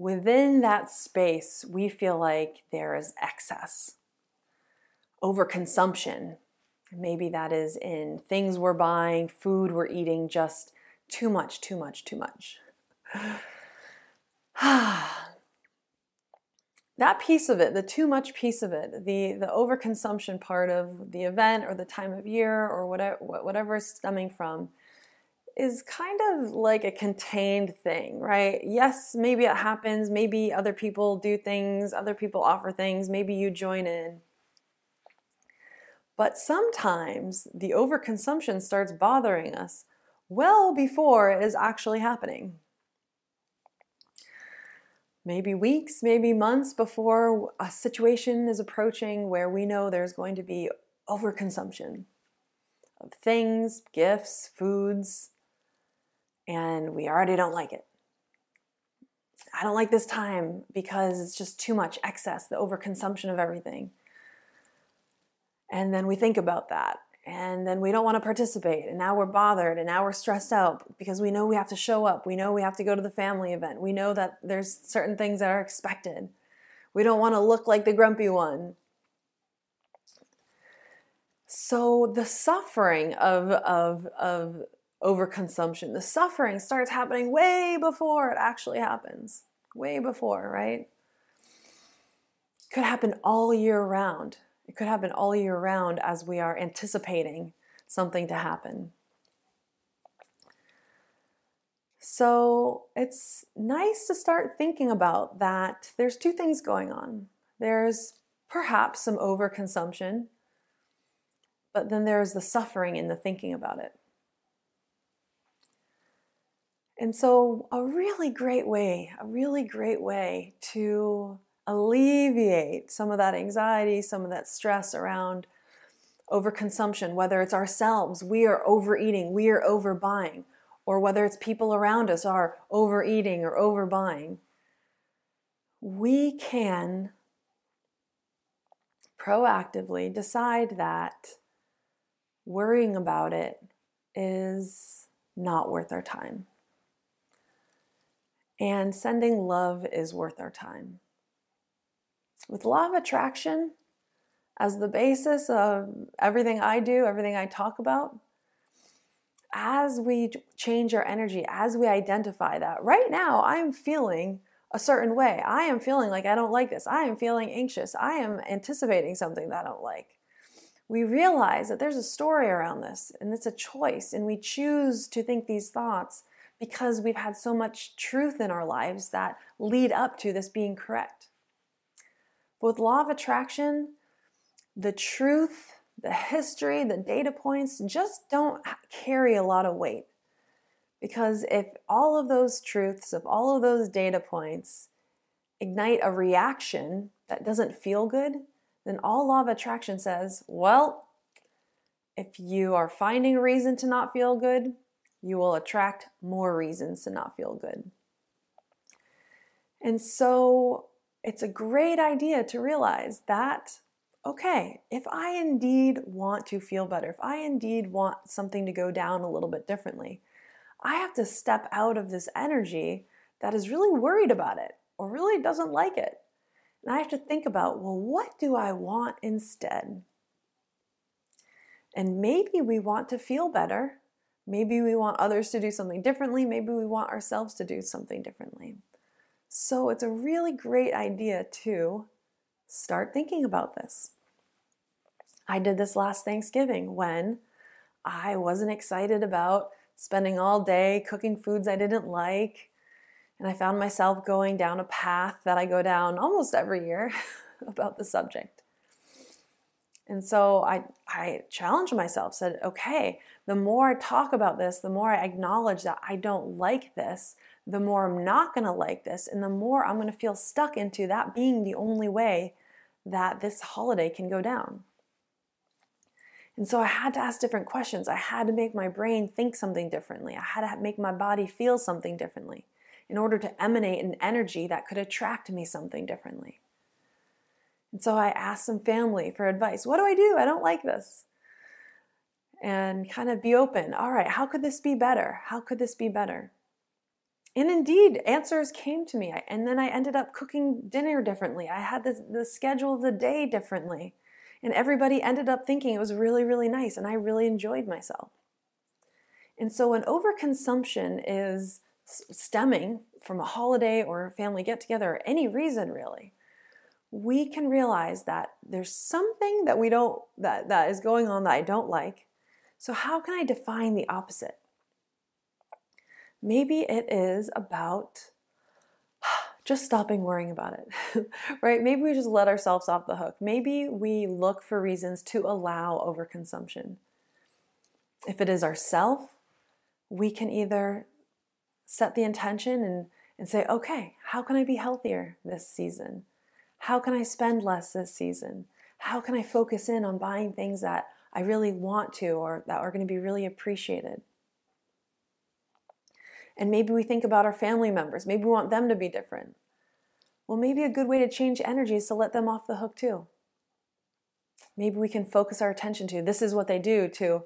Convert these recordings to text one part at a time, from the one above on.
within that space, we feel like there is excess, overconsumption. Maybe that is in things we're buying, food we're eating, just too much, too much, too much. that piece of it, the too much piece of it, the, the overconsumption part of the event or the time of year or whatever, whatever is stemming from, is kind of like a contained thing, right? Yes, maybe it happens. Maybe other people do things, other people offer things, maybe you join in. But sometimes the overconsumption starts bothering us well before it is actually happening. Maybe weeks, maybe months before a situation is approaching where we know there's going to be overconsumption of things, gifts, foods, and we already don't like it. I don't like this time because it's just too much excess, the overconsumption of everything. And then we think about that. And then we don't want to participate. And now we're bothered. And now we're stressed out because we know we have to show up. We know we have to go to the family event. We know that there's certain things that are expected. We don't want to look like the grumpy one. So the suffering of, of, of overconsumption. The suffering starts happening way before it actually happens. Way before, right? It could happen all year round. It could happen all year round as we are anticipating something to happen. So it's nice to start thinking about that. There's two things going on. There's perhaps some overconsumption, but then there's the suffering in the thinking about it. And so, a really great way, a really great way to alleviate some of that anxiety, some of that stress around overconsumption, whether it's ourselves, we are overeating, we are overbuying, or whether it's people around us are overeating or overbuying, we can proactively decide that worrying about it is not worth our time. And sending love is worth our time. With law of attraction as the basis of everything I do, everything I talk about, as we change our energy, as we identify that, right now I'm feeling a certain way. I am feeling like I don't like this. I am feeling anxious. I am anticipating something that I don't like. We realize that there's a story around this and it's a choice, and we choose to think these thoughts because we've had so much truth in our lives that lead up to this being correct. But with law of attraction, the truth, the history, the data points just don't carry a lot of weight. Because if all of those truths, if all of those data points ignite a reaction that doesn't feel good, then all law of attraction says, well, if you are finding a reason to not feel good, you will attract more reasons to not feel good. And so it's a great idea to realize that, okay, if I indeed want to feel better, if I indeed want something to go down a little bit differently, I have to step out of this energy that is really worried about it or really doesn't like it. And I have to think about, well, what do I want instead? And maybe we want to feel better Maybe we want others to do something differently. Maybe we want ourselves to do something differently. So it's a really great idea to start thinking about this. I did this last Thanksgiving when I wasn't excited about spending all day cooking foods I didn't like. And I found myself going down a path that I go down almost every year about the subject. And so I, I challenged myself, said, okay, the more I talk about this, the more I acknowledge that I don't like this, the more I'm not to like this, and the more I'm to feel stuck into that being the only way that this holiday can go down. And so I had to ask different questions. I had to make my brain think something differently. I had to make my body feel something differently in order to emanate an energy that could attract me something differently. And so I asked some family for advice. What do I do? I don't like this. And kind of be open. All right, how could this be better? How could this be better? And indeed, answers came to me. And then I ended up cooking dinner differently. I had the, the schedule of the day differently. And everybody ended up thinking it was really, really nice. And I really enjoyed myself. And so when overconsumption is stemming from a holiday or a family get together or any reason really, we can realize that there's something that we don't that, that is going on that I don't like. So how can I define the opposite? Maybe it is about just stopping worrying about it, right? Maybe we just let ourselves off the hook. Maybe we look for reasons to allow overconsumption. If it is ourself, we can either set the intention and, and say, okay, how can I be healthier this season? How can I spend less this season? How can I focus in on buying things that I really want to or that are going to be really appreciated? And maybe we think about our family members. Maybe we want them to be different. Well, maybe a good way to change energy is to let them off the hook too. Maybe we can focus our attention to this is what they do to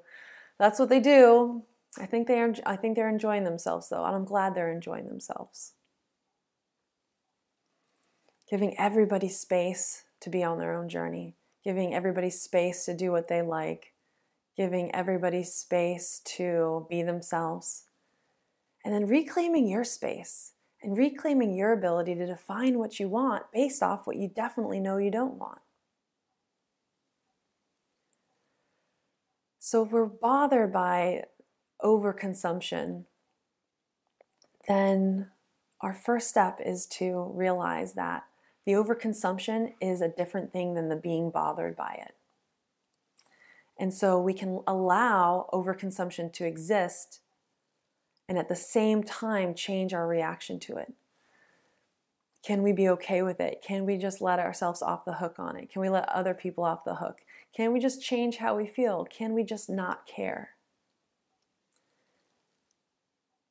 that's what they do. I think they are I think they're enjoying themselves though, and I'm glad they're enjoying themselves. Giving everybody space to be on their own journey, giving everybody space to do what they like, giving everybody space to be themselves and then reclaiming your space and reclaiming your ability to define what you want based off what you definitely know you don't want. So, if we're bothered by overconsumption, then our first step is to realize that the overconsumption is a different thing than the being bothered by it. And so we can allow overconsumption to exist and at the same time change our reaction to it? Can we be okay with it? Can we just let ourselves off the hook on it? Can we let other people off the hook? Can we just change how we feel? Can we just not care?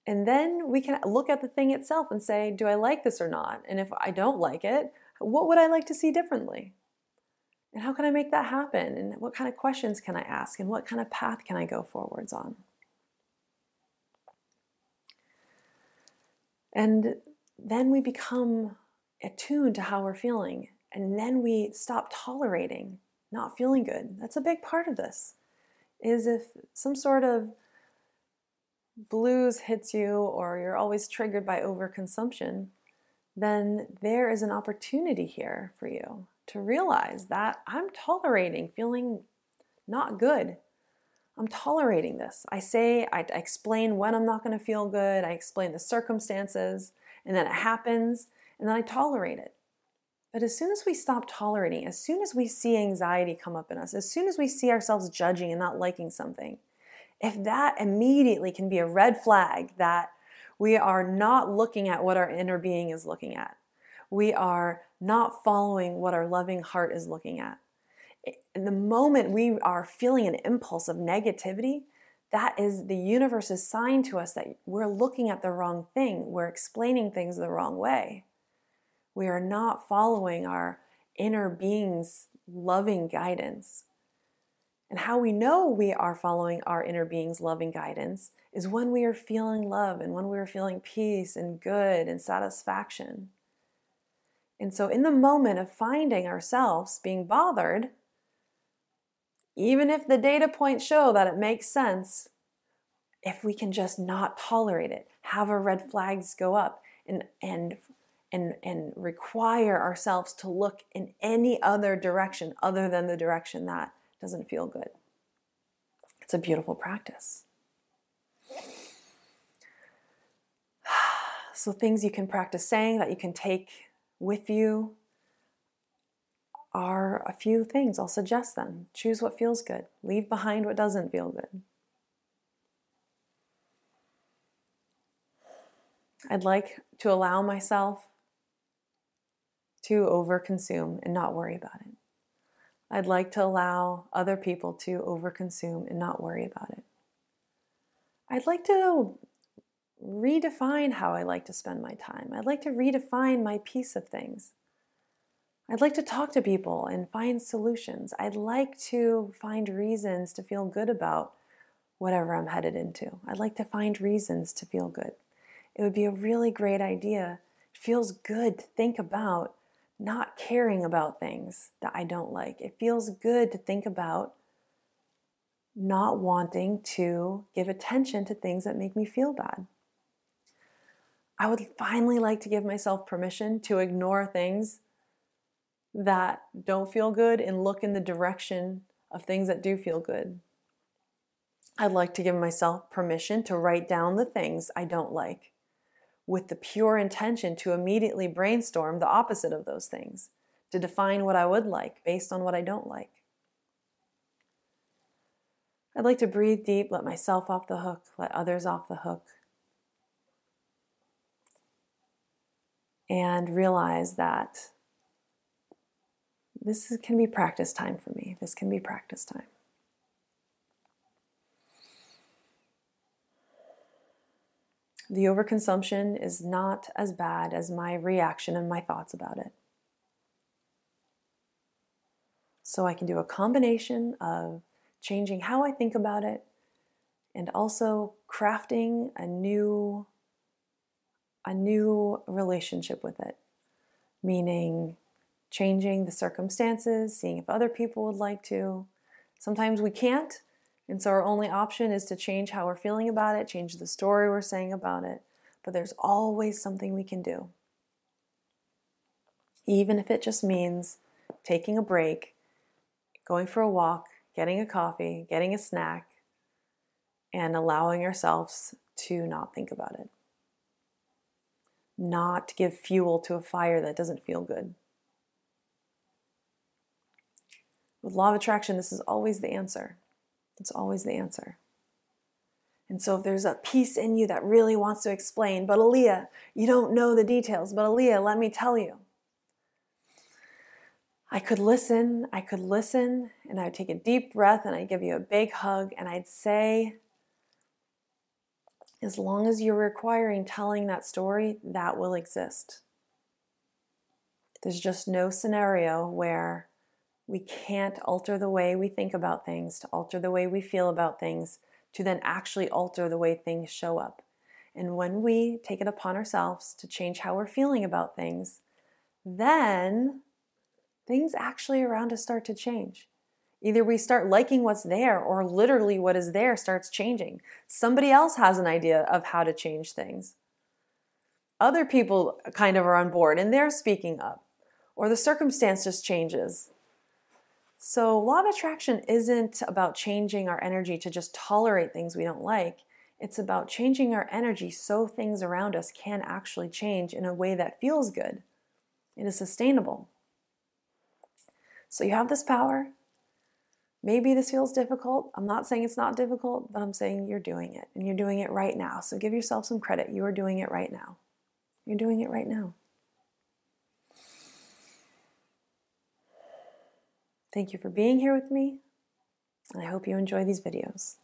And then we can look at the thing itself and say, do I like this or not? And if I don't like it, what would I like to see differently? And how can I make that happen? And what kind of questions can I ask? And what kind of path can I go forwards on? And then we become attuned to how we're feeling. And then we stop tolerating not feeling good. That's a big part of this. Is if some sort of blues hits you or you're always triggered by overconsumption, then there is an opportunity here for you to realize that I'm tolerating feeling not good. I'm tolerating this. I say, I, explain when I'm not going to feel good, I explain the circumstances, and then it happens, and then I tolerate it. But as soon as we stop tolerating, as soon as we see anxiety come up in us, as soon as we see ourselves judging and not liking something, if that immediately can be a red flag that we are not looking at what our inner being is looking at, we are not following what our loving heart is looking at, in the moment we are feeling an impulse of negativity, that is the universe's sign to us that we're looking at the wrong thing. We're explaining things the wrong way. We are not following our inner being's loving guidance. And how we know we are following our inner being's loving guidance is when we are feeling love and when we are feeling peace and good and satisfaction. And so, in the moment of finding ourselves being bothered, even if the data points show that it makes sense, if we can just not tolerate it, have our red flags go up and and and and require ourselves to look in any other direction other than the direction that doesn't feel good. It's a beautiful practice. So things you can practice saying that you can take with you are a few things. I'll suggest them. Choose what feels good, leave behind what doesn't feel good. I'd like to allow myself to overconsume and not worry about it. I'd like to allow other people to overconsume and not worry about it. I'd like to redefine how I like to spend my time. I'd like to redefine my piece of things. I'd like to talk to people and find solutions. I'd like to find reasons to feel good about whatever I'm headed into. I'd like to find reasons to feel good. It would be a really great idea. It feels good to think about not caring about things that I don't like. It feels good to think about not wanting to give attention to things that make me feel bad. I would finally like to give myself permission to ignore things that don't feel good and look in the direction of things that do feel good. I'd like to give myself permission to write down the things I don't like with the pure intention to immediately brainstorm the opposite of those things, to define what I would like based on what I don't like. I'd like to breathe deep, let myself off the hook, let others off the hook, and realize that this can be practice time for me. This can be practice time. The overconsumption is not as bad as my reaction and my thoughts about it. So I can do a combination of changing how I think about it and also crafting a new a new relationship with it. Meaning changing the circumstances, seeing if other people would like to. Sometimes we can't, and so our only option is to change how we're feeling about it, change the story we're saying about it. But there's always something we can do. Even if it just means taking a break, going for a walk, getting a coffee, getting a snack, and allowing ourselves to not think about it. Not give fuel to a fire that doesn't feel good. With law of attraction, this is always the answer. It's always the answer. And so, if there's a piece in you that really wants to explain, but Aaliyah, you don't know the details, but Aaliyah, let me tell you. I could listen, I could listen, and I would take a deep breath and I'd give you a big hug and I'd say, as long as you're requiring telling that story, that will exist. There's just no scenario where we can't alter the way we think about things, to alter the way we feel about things, to then actually alter the way things show up. And when we take it upon ourselves to change how we're feeling about things, then things actually around us start to change. Either we start liking what's there, or literally what is there starts changing. Somebody else has an idea of how to change things. Other people kind of are on board and they're speaking up, or the circumstance just changes. So, law of attraction isn't about changing our energy to just tolerate things we don't like. It's about changing our energy so things around us can actually change in a way that feels good. It is sustainable. So, you have this power. Maybe this feels difficult. I'm not saying it's not difficult, but I'm saying you're doing it and you're doing it right now. So, give yourself some credit. You are doing it right now. You're doing it right now. Thank you for being here with me, I hope you enjoy these videos.